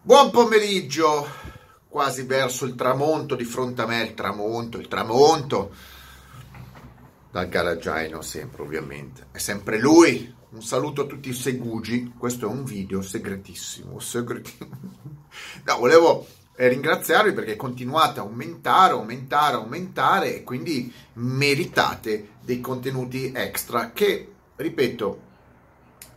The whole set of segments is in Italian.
Buon pomeriggio, quasi verso il tramonto, di fronte a me il tramonto, il tramonto. Dal garaggiaino sempre ovviamente, è sempre lui. Un saluto a tutti i segugi, questo è un video segretissimo, segretissimo. No, volevo eh, ringraziarvi perché continuate a aumentare, aumentare, aumentare e quindi meritate dei contenuti extra che, ripeto,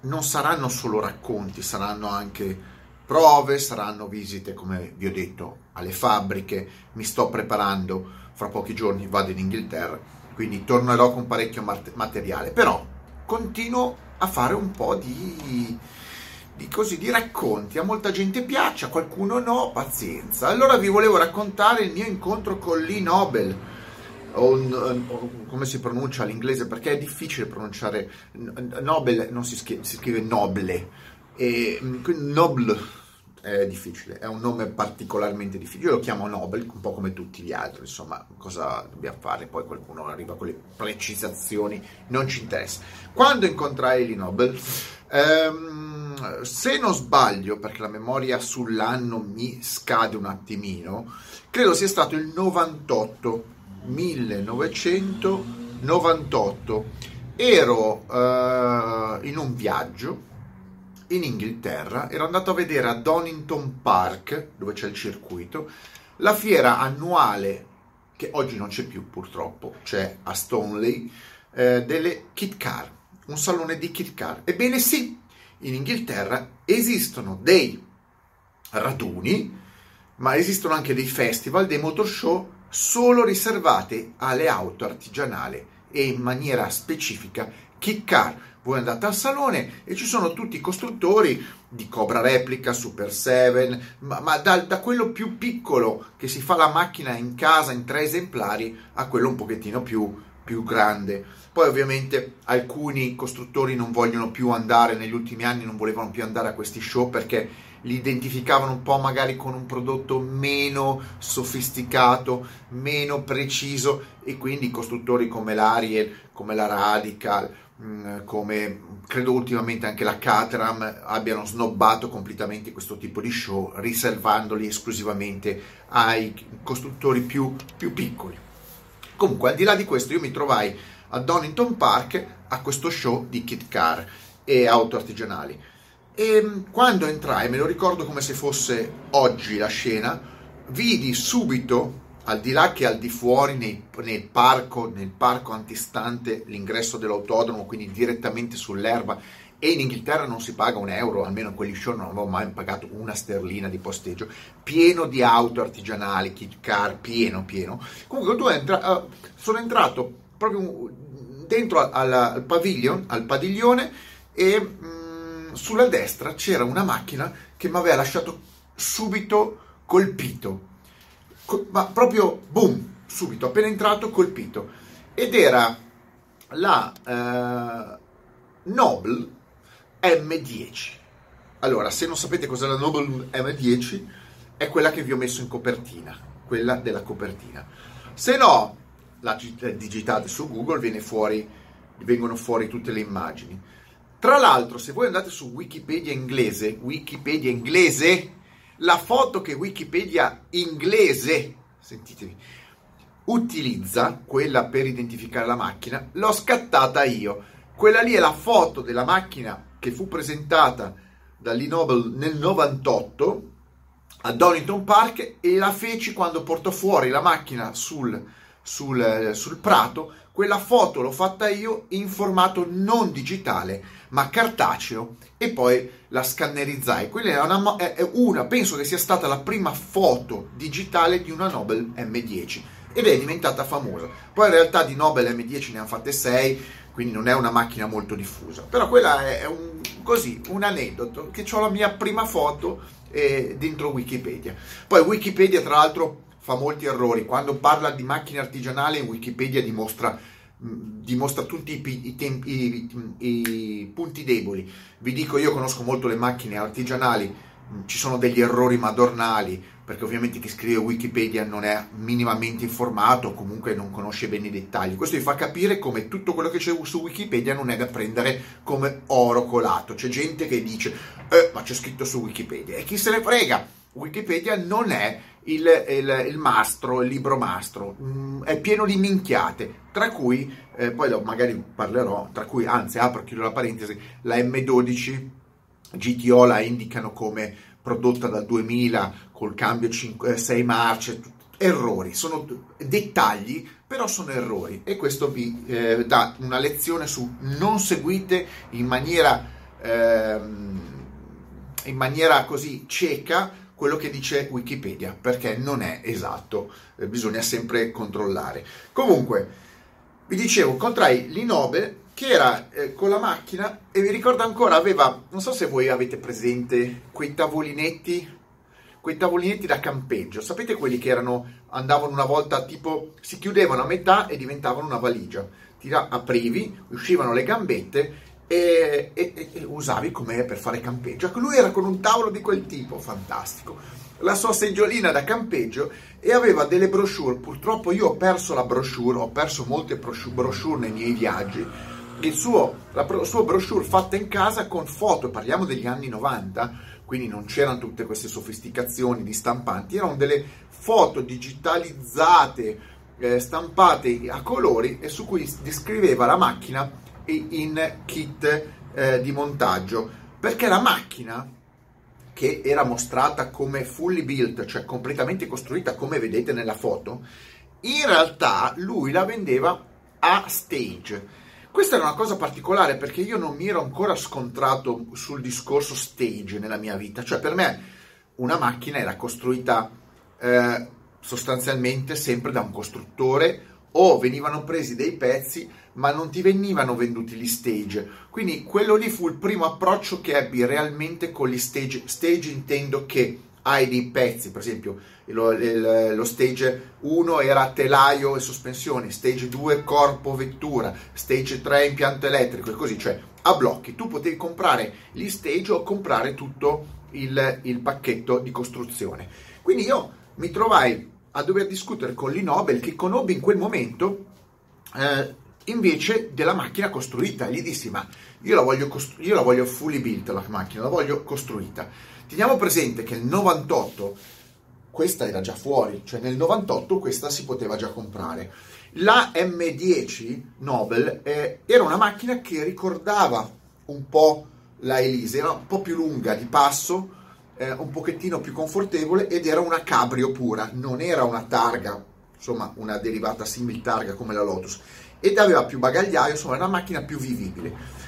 non saranno solo racconti, saranno anche prove, saranno visite, come vi ho detto, alle fabbriche. Mi sto preparando, fra pochi giorni vado in Inghilterra, quindi tornerò con parecchio materiale. Però continuo a fare un po' di, di, così, di racconti. A molta gente piace, a qualcuno no, pazienza. Allora vi volevo raccontare il mio incontro con Lee Nobel. O, o, come si pronuncia l'inglese perché è difficile pronunciare Nobel non si scrive, si scrive noble e Noble è difficile, è un nome particolarmente difficile. Io lo chiamo Nobel, un po' come tutti gli altri, insomma, cosa dobbiamo fare? Poi qualcuno arriva con le precisazioni, non ci interessa. Quando incontrai Eli Nobel, ehm, se non sbaglio, perché la memoria sull'anno mi scade un attimino, credo sia stato il 98, 1998. Ero eh, in un viaggio in Inghilterra, ero andato a vedere a Donington Park, dove c'è il circuito, la fiera annuale, che oggi non c'è più purtroppo, c'è a Stoneley, eh, delle Kit Car, un salone di Kit Car. Ebbene sì, in Inghilterra esistono dei raduni, ma esistono anche dei festival, dei motor show solo riservati alle auto artigianali e in maniera specifica Kit Car voi andate al salone e ci sono tutti i costruttori di Cobra Replica, Super 7, ma, ma da, da, quello più piccolo che si fa la macchina in casa in tre esemplari a quello un pochettino più, più grande. Poi ovviamente alcuni costruttori non vogliono più andare, negli ultimi anni non volevano più andare a questi show perché li identificavano un po' magari con un prodotto meno sofisticato, meno preciso e quindi costruttori come l'Ariel, come la Radical, come credo ultimamente anche la Caterham abbiano snobbato completamente questo tipo di show riservandoli esclusivamente ai costruttori più, più piccoli. Comunque al di là di questo io mi trovai a Donington Park a questo show di kit car e auto artigianali e mm, quando entrai, me lo ricordo come se fosse oggi la scena, vidi subito al di là che al di fuori nei, nel, parco, nel parco antistante l'ingresso dell'autodromo, quindi direttamente sull'erba, e in Inghilterra non si paga un euro, almeno in quegli show non avevo mai pagato una sterlina di posteggio, pieno di auto artigianali, kit car, pieno, pieno. Comunque tu entra, uh, sono entrato proprio dentro al, al, pavilion, al padiglione e mh, mm, sulla destra c'era una macchina che mi aveva lasciato subito colpito ma proprio boom, subito, appena entrato, colpito. Ed era la eh, Noble M10. Allora, se non sapete cos'è la Noble M10, è quella che vi ho messo in copertina, quella della copertina. Se no, la digitate su Google, fuori, vengono fuori tutte le immagini. Tra l'altro, se voi andate su Wikipedia inglese, Wikipedia inglese, la foto che Wikipedia inglese, sentitevi, utilizza, quella per identificare la macchina, l'ho scattata io. Quella lì è la foto della macchina che fu presentata da Lee Noble nel 98 a Donington Park e la feci quando portò fuori la macchina sul, sul, sul prato. Quella foto l'ho fatta io in formato non digitale ma cartaceo e poi la scannerizzai. Quella è una, è una, penso che sia stata la prima foto digitale di una Nobel M10 ed è diventata famosa. Poi in realtà di Nobel M10 ne hanno fatte 6, quindi non è una macchina molto diffusa, però quella è un, così, un aneddoto, che ho la mia prima foto eh, dentro Wikipedia. Poi Wikipedia tra l'altro fa molti errori, quando parla di macchine artigianali Wikipedia dimostra dimostra tutti i, i, tempi, i, i, punti deboli. Vi dico, io conosco molto le macchine artigianali, ci sono degli errori madornali, perché ovviamente chi scrive Wikipedia non è minimamente informato comunque non conosce bene i dettagli. Questo vi fa capire come tutto quello che c'è su Wikipedia non è da prendere come oro colato. C'è gente che dice, eh, ma c'è scritto su Wikipedia, e chi se ne frega? Wikipedia non è il, il, il mastro, il libro mastro, mm, è pieno di minchiate, tra cui, eh, poi magari parlerò, tra cui, anzi apro, chiudo la parentesi, la M12 GTO la indicano come prodotta dal 2000 col cambio 5, 6 eh, marce, errori, sono dettagli, però sono errori. E questo vi eh, dà una lezione su non seguite in maniera, eh, in maniera così cieca quello che dice Wikipedia, perché non è esatto, eh, bisogna sempre controllare. Comunque, vi dicevo, contrai l'Inobe che era eh, con la macchina e vi ricordo ancora, aveva, non so se voi avete presente quei tavolinetti, quei tavolinetti da campeggio, sapete quelli che erano, andavano una volta tipo, si chiudevano a metà e diventavano una valigia, Tira, aprivi, uscivano le gambette e, e, e usavi come per fare campeggio. Ecco, lui era con un tavolo di quel tipo, fantastico. La sua seggiolina da campeggio e aveva delle brochure. Purtroppo io ho perso la brochure, ho perso molte brochure nei miei viaggi. Il suo, la sua brochure fatta in casa con foto, parliamo degli anni 90, quindi non c'erano tutte queste sofisticazioni di stampanti, erano delle foto digitalizzate, eh, stampate a colori e su cui descriveva la macchina in kit eh, di montaggio perché la macchina che era mostrata come fully built, cioè completamente costruita come vedete nella foto, in realtà lui la vendeva a stage. Questa era una cosa particolare perché io non mi ero ancora scontrato sul discorso stage nella mia vita, cioè per me una macchina era costruita eh, sostanzialmente sempre da un costruttore o venivano presi dei pezzi ma non ti venivano venduti gli stage. Quindi quello lì fu il primo approccio che ebbi realmente con gli stage. Stage intendo che hai dei pezzi, per esempio lo, il, lo stage 1 era telaio e sospensioni, stage 2 corpo vettura, stage 3 impianto elettrico e così, cioè a blocchi. Tu potevi comprare gli stage o comprare tutto il, il pacchetto di costruzione. Quindi io mi trovai a dover discutere con l'Inobel che conobbe in quel momento eh, invece della macchina costruita gli dissi ma io la, voglio costru- io la voglio fully built la macchina, la voglio costruita. Teniamo presente che nel 98 questa era già fuori, cioè nel 98 questa si poteva già comprare. La M10 Nobel eh, era una macchina che ricordava un po' la Elise, era un po' più lunga di passo, eh, un pochettino più confortevole ed era una cabrio pura, non era una targa, insomma una derivata simil targa come la Lotus ed aveva più bagagliaio, insomma era una macchina più vivibile.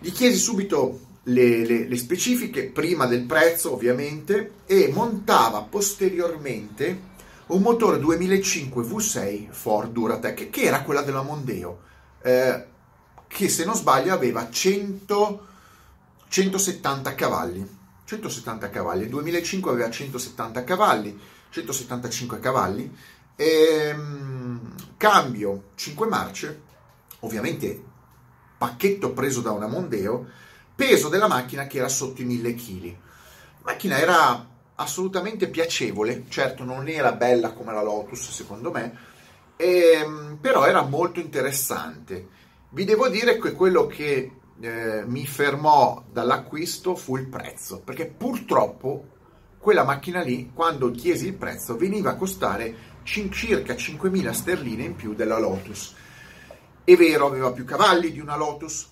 Gli chiesi subito le, le, le specifiche, prima del prezzo ovviamente, e montava posteriormente un motore 2005 V6 Ford Duratec, che era quella della Mondeo, eh, che se non sbaglio aveva 100, 170 cavalli. 170 cavalli, il 2005 aveva 170 cavalli, 175 cavalli, e, ehm, cambio 5 marce, ovviamente pacchetto preso da una Mondeo, peso della macchina che era sotto i 1000 kg. La macchina era assolutamente piacevole, certo non era bella come la Lotus secondo me, ehm, però era molto interessante. Vi devo dire che quello che eh, mi fermò dall'acquisto fu il prezzo, perché purtroppo quella macchina lì, quando chiesi il prezzo, veniva a costare circa 5.000 sterline in più della Lotus. È vero, aveva più cavalli di una Lotus,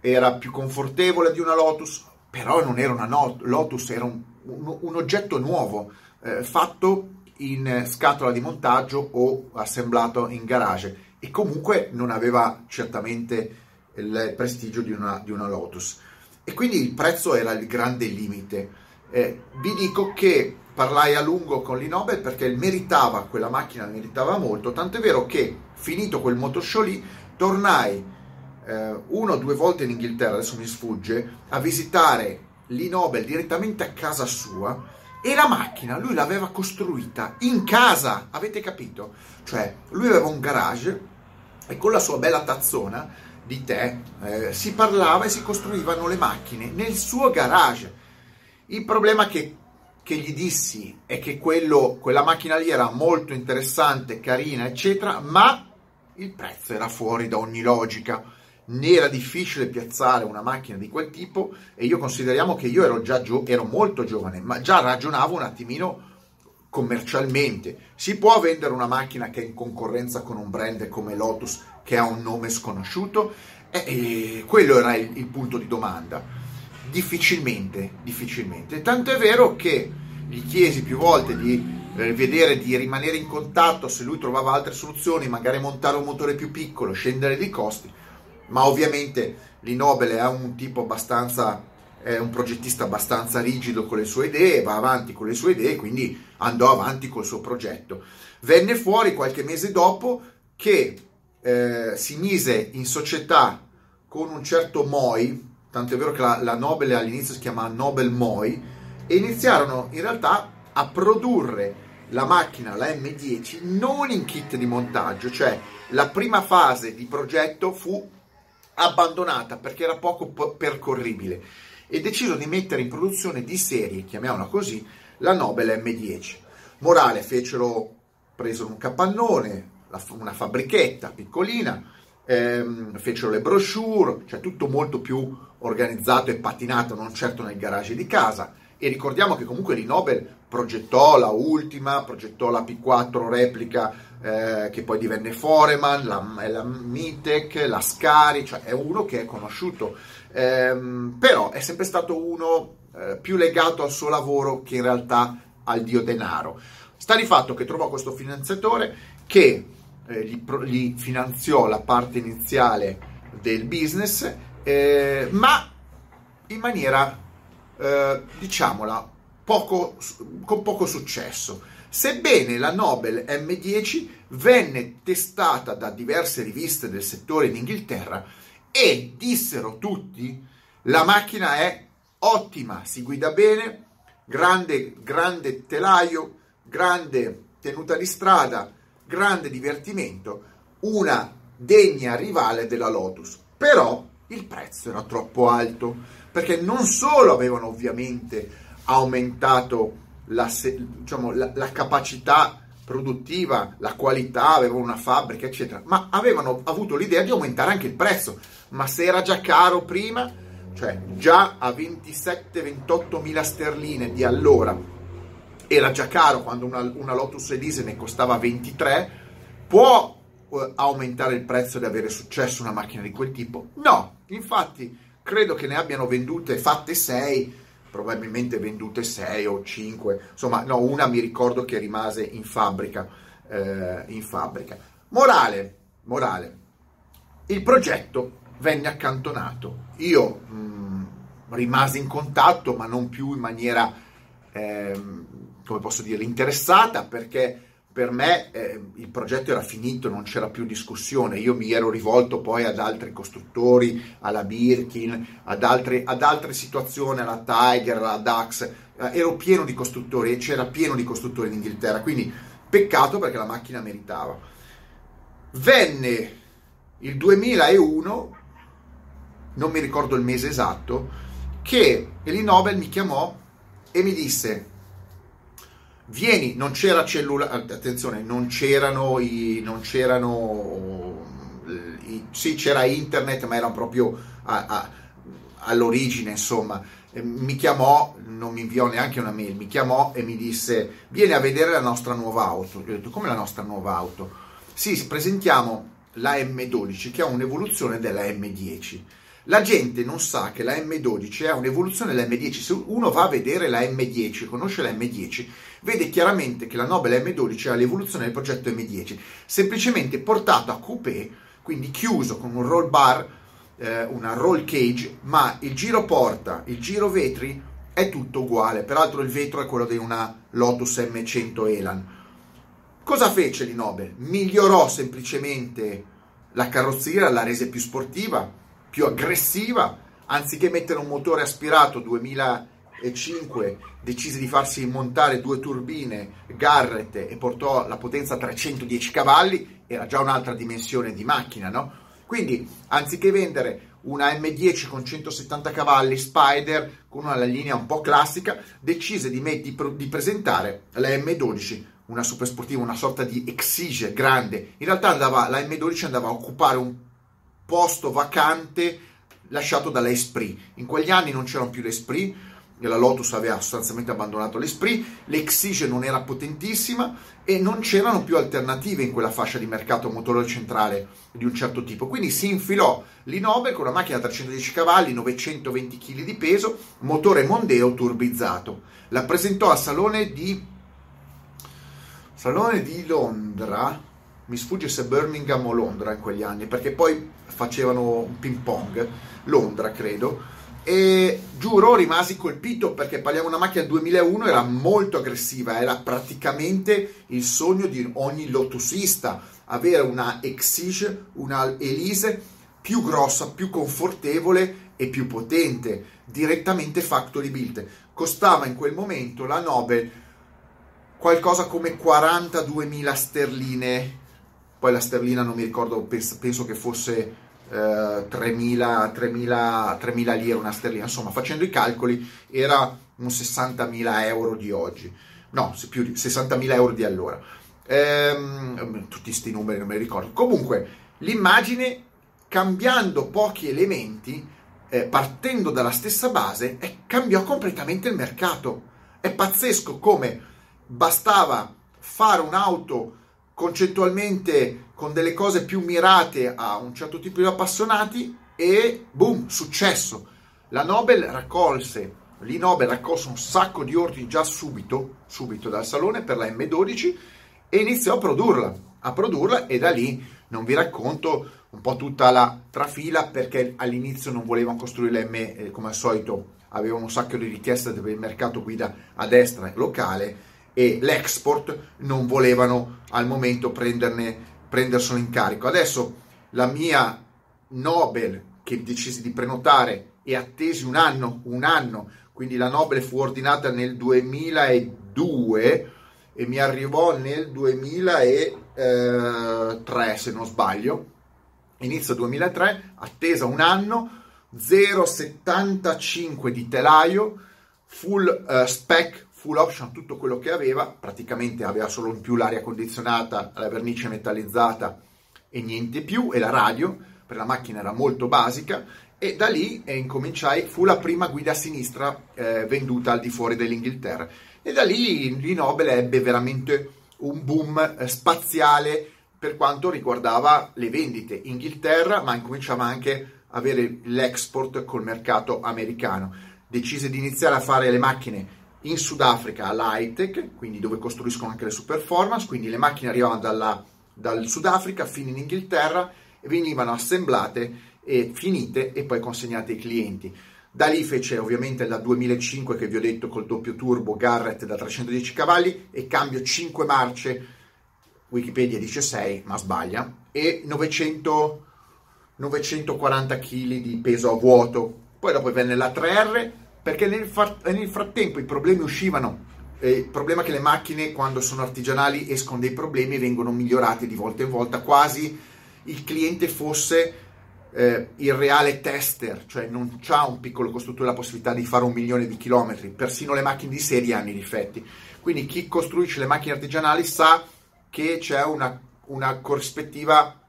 era più confortevole di una Lotus, però non era una not- Lotus, era un, un, un oggetto nuovo, eh, fatto in scatola di montaggio o assemblato in garage e comunque non aveva certamente il prestigio di una, di una Lotus. E quindi il prezzo era il grande limite. Eh, vi dico che parlai a lungo con l'Inobel perché meritava, quella macchina meritava molto, tant'è vero che finito quel motoshow lì, tornai eh, una o due volte in Inghilterra, adesso mi sfugge, a visitare l'Inobel direttamente a casa sua e la macchina lui l'aveva costruita in casa, avete capito? Cioè lui aveva un garage e con la sua bella tazzona di tè eh, si parlava e si costruivano le macchine nel suo garage. Il problema che che gli dissi è che quello, quella macchina lì era molto interessante, carina, eccetera, ma il prezzo era fuori da ogni logica. Ne era difficile piazzare una macchina di quel tipo e io consideriamo che io ero già gio- ero molto giovane, ma già ragionavo un attimino commercialmente. Si può vendere una macchina che è in concorrenza con un brand come Lotus che ha un nome sconosciuto? E, e quello era il, il punto di domanda. Difficilmente, difficilmente. Tanto è vero che gli chiesi più volte di eh, vedere, di rimanere in contatto se lui trovava altre soluzioni, magari montare un motore più piccolo, scendere di costi, ma ovviamente l'Inobel è un tipo abbastanza è un progettista abbastanza rigido con le sue idee, va avanti con le sue idee, quindi andò avanti col suo progetto. Venne fuori qualche mese dopo che eh, si mise in società con un certo Moi, tanto è vero che la, la Nobel all'inizio si chiama Nobel Moi, e iniziarono in realtà a produrre la macchina, la M10, non in kit di montaggio, cioè la prima fase di progetto fu abbandonata perché era poco percorribile e deciso di mettere in produzione di serie, chiamiamola così, la Nobel M10. Morale, fecero, presero un capannone, una fabbrichetta piccolina, ehm, fecero le brochure, cioè tutto molto più organizzato e pattinato, non certo nel garage di casa. E ricordiamo che comunque l'Inobel progettò la Ultima, progettò la P4 replica eh, che poi divenne Foreman, la, la Mitec, la Scari, cioè è uno che è conosciuto, ehm, però è sempre stato uno eh, più legato al suo lavoro che in realtà al dio denaro. Sta di fatto che trovò questo finanziatore che eh, gli, gli, finanziò la parte iniziale del business, eh, ma in maniera, eh, diciamola, poco, con poco successo. Sebbene la Nobel M10 venne testata da diverse riviste del settore in Inghilterra e dissero tutti la macchina è ottima, si guida bene, grande, grande telaio, grande tenuta di strada, grande divertimento, una degna rivale della Lotus. Però il prezzo era troppo alto perché non solo avevano ovviamente aumentato la, diciamo, la, la capacità produttiva, la qualità, avevano una fabbrica, eccetera, ma avevano avuto l'idea di aumentare anche il prezzo. Ma se era già caro prima, cioè già a 27-28 mila sterline di allora, era già caro quando una, una Lotus Elise ne costava 23, può uh, aumentare il prezzo di avere successo una macchina di quel tipo? No, infatti credo che ne abbiano vendute, fatte 6, probabilmente vendute 6 o 5, insomma, no, una mi ricordo che rimase in fabbrica. Eh, in fabbrica. Morale, morale, il progetto venne accantonato. Io mh, mm, rimasi in contatto, ma non più in maniera, eh, come posso dire, interessata, perché per me eh, il progetto era finito, non c'era più discussione. Io mi ero rivolto poi ad altri costruttori, alla Birkin, ad altre, ad altre situazioni, alla Tiger, alla Dax. Eh, ero pieno di costruttori e c'era pieno di costruttori in Inghilterra, quindi peccato perché la macchina meritava. Venne il 2001, non mi ricordo il mese esatto, che Eli Nobel mi chiamò e mi disse vieni, non c'era cellulare, attenzione, non c'erano i, non c'erano, i, sì c'era internet, ma erano proprio a, a, all'origine, insomma, mi chiamò, non mi inviò neanche una mail, mi chiamò e mi disse, vieni a vedere la nostra nuova auto. Io ho detto, come la nostra nuova auto? Sì, presentiamo la M12, che è un'evoluzione della M10 la gente non sa che la M12 è un'evoluzione della M10. Se uno va a vedere la M10, conosce la M10, vede chiaramente che la Nobel M12 è l'evoluzione del progetto M10, semplicemente portato a coupé, quindi chiuso con un roll bar, eh, una roll cage, ma il giro porta, il giro vetri è tutto uguale. Peraltro il vetro è quello di una Lotus M100 Elan. Cosa fece di Nobel? Migliorò semplicemente la carrozzeria, la rese più sportiva, più aggressiva, anziché mettere un motore aspirato 2005, decise di farsi montare due turbine Garrett e portò la potenza a 310 cavalli, era già un'altra dimensione di macchina, no? Quindi, anziché vendere una M10 con 170 cavalli Spider con una linea un po' classica, decise di, met- di, pro- di presentare la M12, una super sportiva, una sorta di Exige grande. In realtà andava, la M12 andava a occupare un posto vacante lasciato dalla Esprit. In quegli anni non c'erano più le Esprit, la Lotus aveva sostanzialmente abbandonato l'Esprit, l'Exige non era potentissima e non c'erano più alternative in quella fascia di mercato motore centrale di un certo tipo. Quindi si infilò l'Inobel con una macchina da 310 cavalli, 920 kg di peso, motore Mondeo turbizzato. La presentò al salone di, salone di Londra, mi sfugge se Birmingham o Londra in quegli anni, perché poi facevano un ping pong, Londra credo. E giuro rimasi colpito perché parliamo di una macchina del 2001 era molto aggressiva era praticamente il sogno di ogni lotusista avere una Exige una Elise più grossa più confortevole e più potente direttamente factory built. Costava in quel momento la Nobel qualcosa come 42.000 sterline poi la sterlina non mi ricordo penso, che fosse 3.000, 3.000, 3.000 lire una sterlina, insomma facendo i calcoli era un 60.000 euro di oggi, no, più di 60.000 euro di allora. Ehm, tutti questi numeri non me li ricordo. Comunque, l'immagine cambiando pochi elementi, eh, partendo dalla stessa base, eh, cambiò completamente il mercato. È pazzesco come bastava fare un'auto concettualmente con delle cose più mirate a un certo tipo di appassionati e boom, successo. La Nobel raccolse, lì raccolse un sacco di ordini già subito, subito dal salone per la M12 e iniziò a produrla, a produrla e da lì non vi racconto un po' tutta la trafila perché all'inizio non volevano costruire l'M eh, come al solito avevano un sacco di richieste per il mercato guida a destra locale e l'export non volevano al momento prenderne, prenderselo in carico. Adesso la mia Nobel che decisi di prenotare e attesi un anno, un anno, quindi la Nobel fu ordinata nel 2002 e mi arrivò nel 2003 se non sbaglio, inizio 2003, attesa un anno, 0,75 di telaio, full uh, spec full option tutto quello che aveva, praticamente aveva solo in più l'aria condizionata, la vernice metallizzata e niente più, e la radio, per la macchina era molto basica, e da lì eh, incominciai, fu la prima guida a sinistra eh, venduta al di fuori dell'Inghilterra. E da lì l'Inobel ebbe veramente un boom eh, spaziale per quanto riguardava le vendite in Inghilterra, ma incominciava anche a avere l'export col mercato americano. Decise di iniziare a fare le macchine in Sudafrica all'Hightech, quindi dove costruiscono anche le super performance, quindi le macchine arrivavano dalla, dal Sudafrica fino in Inghilterra e venivano assemblate e finite e poi consegnate ai clienti. Da lì fece ovviamente la 2005 che vi ho detto col doppio turbo Garrett da 310 cavalli e cambio 5 marce, Wikipedia dice 6 ma sbaglia, e 900, 940 kg di peso a vuoto. Poi dopo venne la 3R perché nel, far- nel frattempo i problemi uscivano. Eh, il problema è che le macchine quando sono artigianali escono dei problemi e vengono migliorate di volta in volta, quasi il cliente fosse eh, il reale tester, cioè non ha un piccolo costruttore la possibilità di fare un milione di chilometri, persino le macchine di serie hanno i difetti. Quindi chi costruisce le macchine artigianali sa che c'è una, una corrispettiva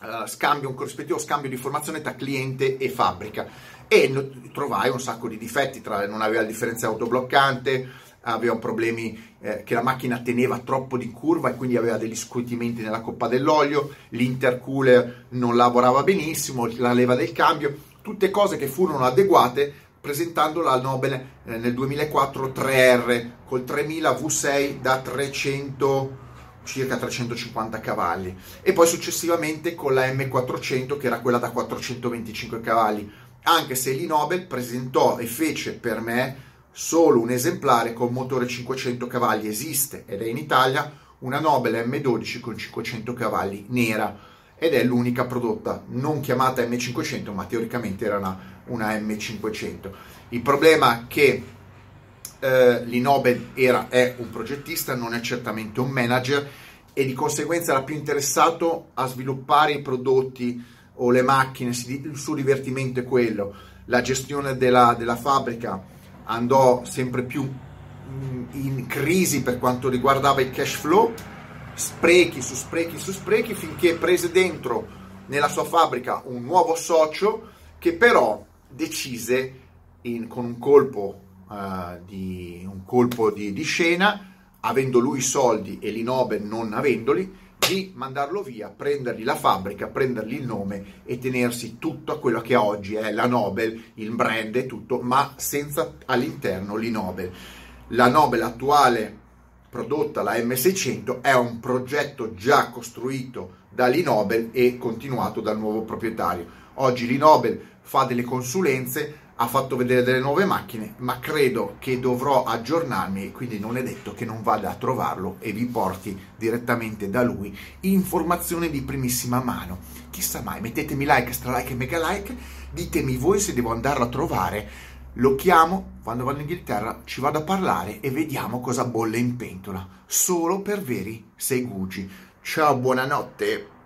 uh, scambio, un corrispettivo scambio di informazione tra cliente e fabbrica e trovai un sacco di difetti, tra, non aveva il differenziale autobloccante, aveva problemi eh, che la macchina teneva troppo di curva e quindi aveva degli scuotimenti nella coppa dell'olio, l'intercooler non lavorava benissimo, la leva del cambio, tutte cose che furono adeguate presentando la Nobel eh, nel 2004 3R col 3000 V6 da 300 circa 350 cavalli. E poi successivamente con la M400 che era quella da 425 cavalli anche se l'Inobel presentò e fece per me solo un esemplare con motore 500 cavalli. Esiste ed è in Italia una Nobel M12 con 500 cavalli nera ed è l'unica prodotta non chiamata M500 ma teoricamente era una, una M500 il problema è che eh, l'Inobel era, è un progettista non è certamente un manager e di conseguenza era più interessato a sviluppare i prodotti o le macchine, il suo divertimento è quello. La gestione della, della fabbrica andò sempre più mm, in crisi per quanto riguardava il cash flow, sprechi su sprechi su sprechi, finché prese dentro nella sua fabbrica un nuovo socio che però decise in, con un colpo, uh, di, un colpo di, di scena, avendo lui i soldi e l'Inobe non avendoli, di mandarlo via, prendergli la fabbrica, prendergli il nome e tenersi tutto quello che oggi è la Nobel, il brand e tutto, ma senza all'interno l'Inobel. La Nobel attuale prodotta, la M600, è un progetto già costruito dall'Inobel e continuato dal nuovo proprietario. Oggi l'Inobel fa delle consulenze, ha fatto vedere delle nuove macchine, ma credo che dovrò aggiornarmi quindi non è detto che non vada a trovarlo e vi porti direttamente da lui informazioni di primissima mano. Chissà mai, mettetemi like, stra like e mega like, ditemi voi se devo andarlo a trovare. Lo chiamo, quando vado in Inghilterra ci vado a parlare e vediamo cosa bolle in pentola, solo per veri segugi. Ciao, buonanotte!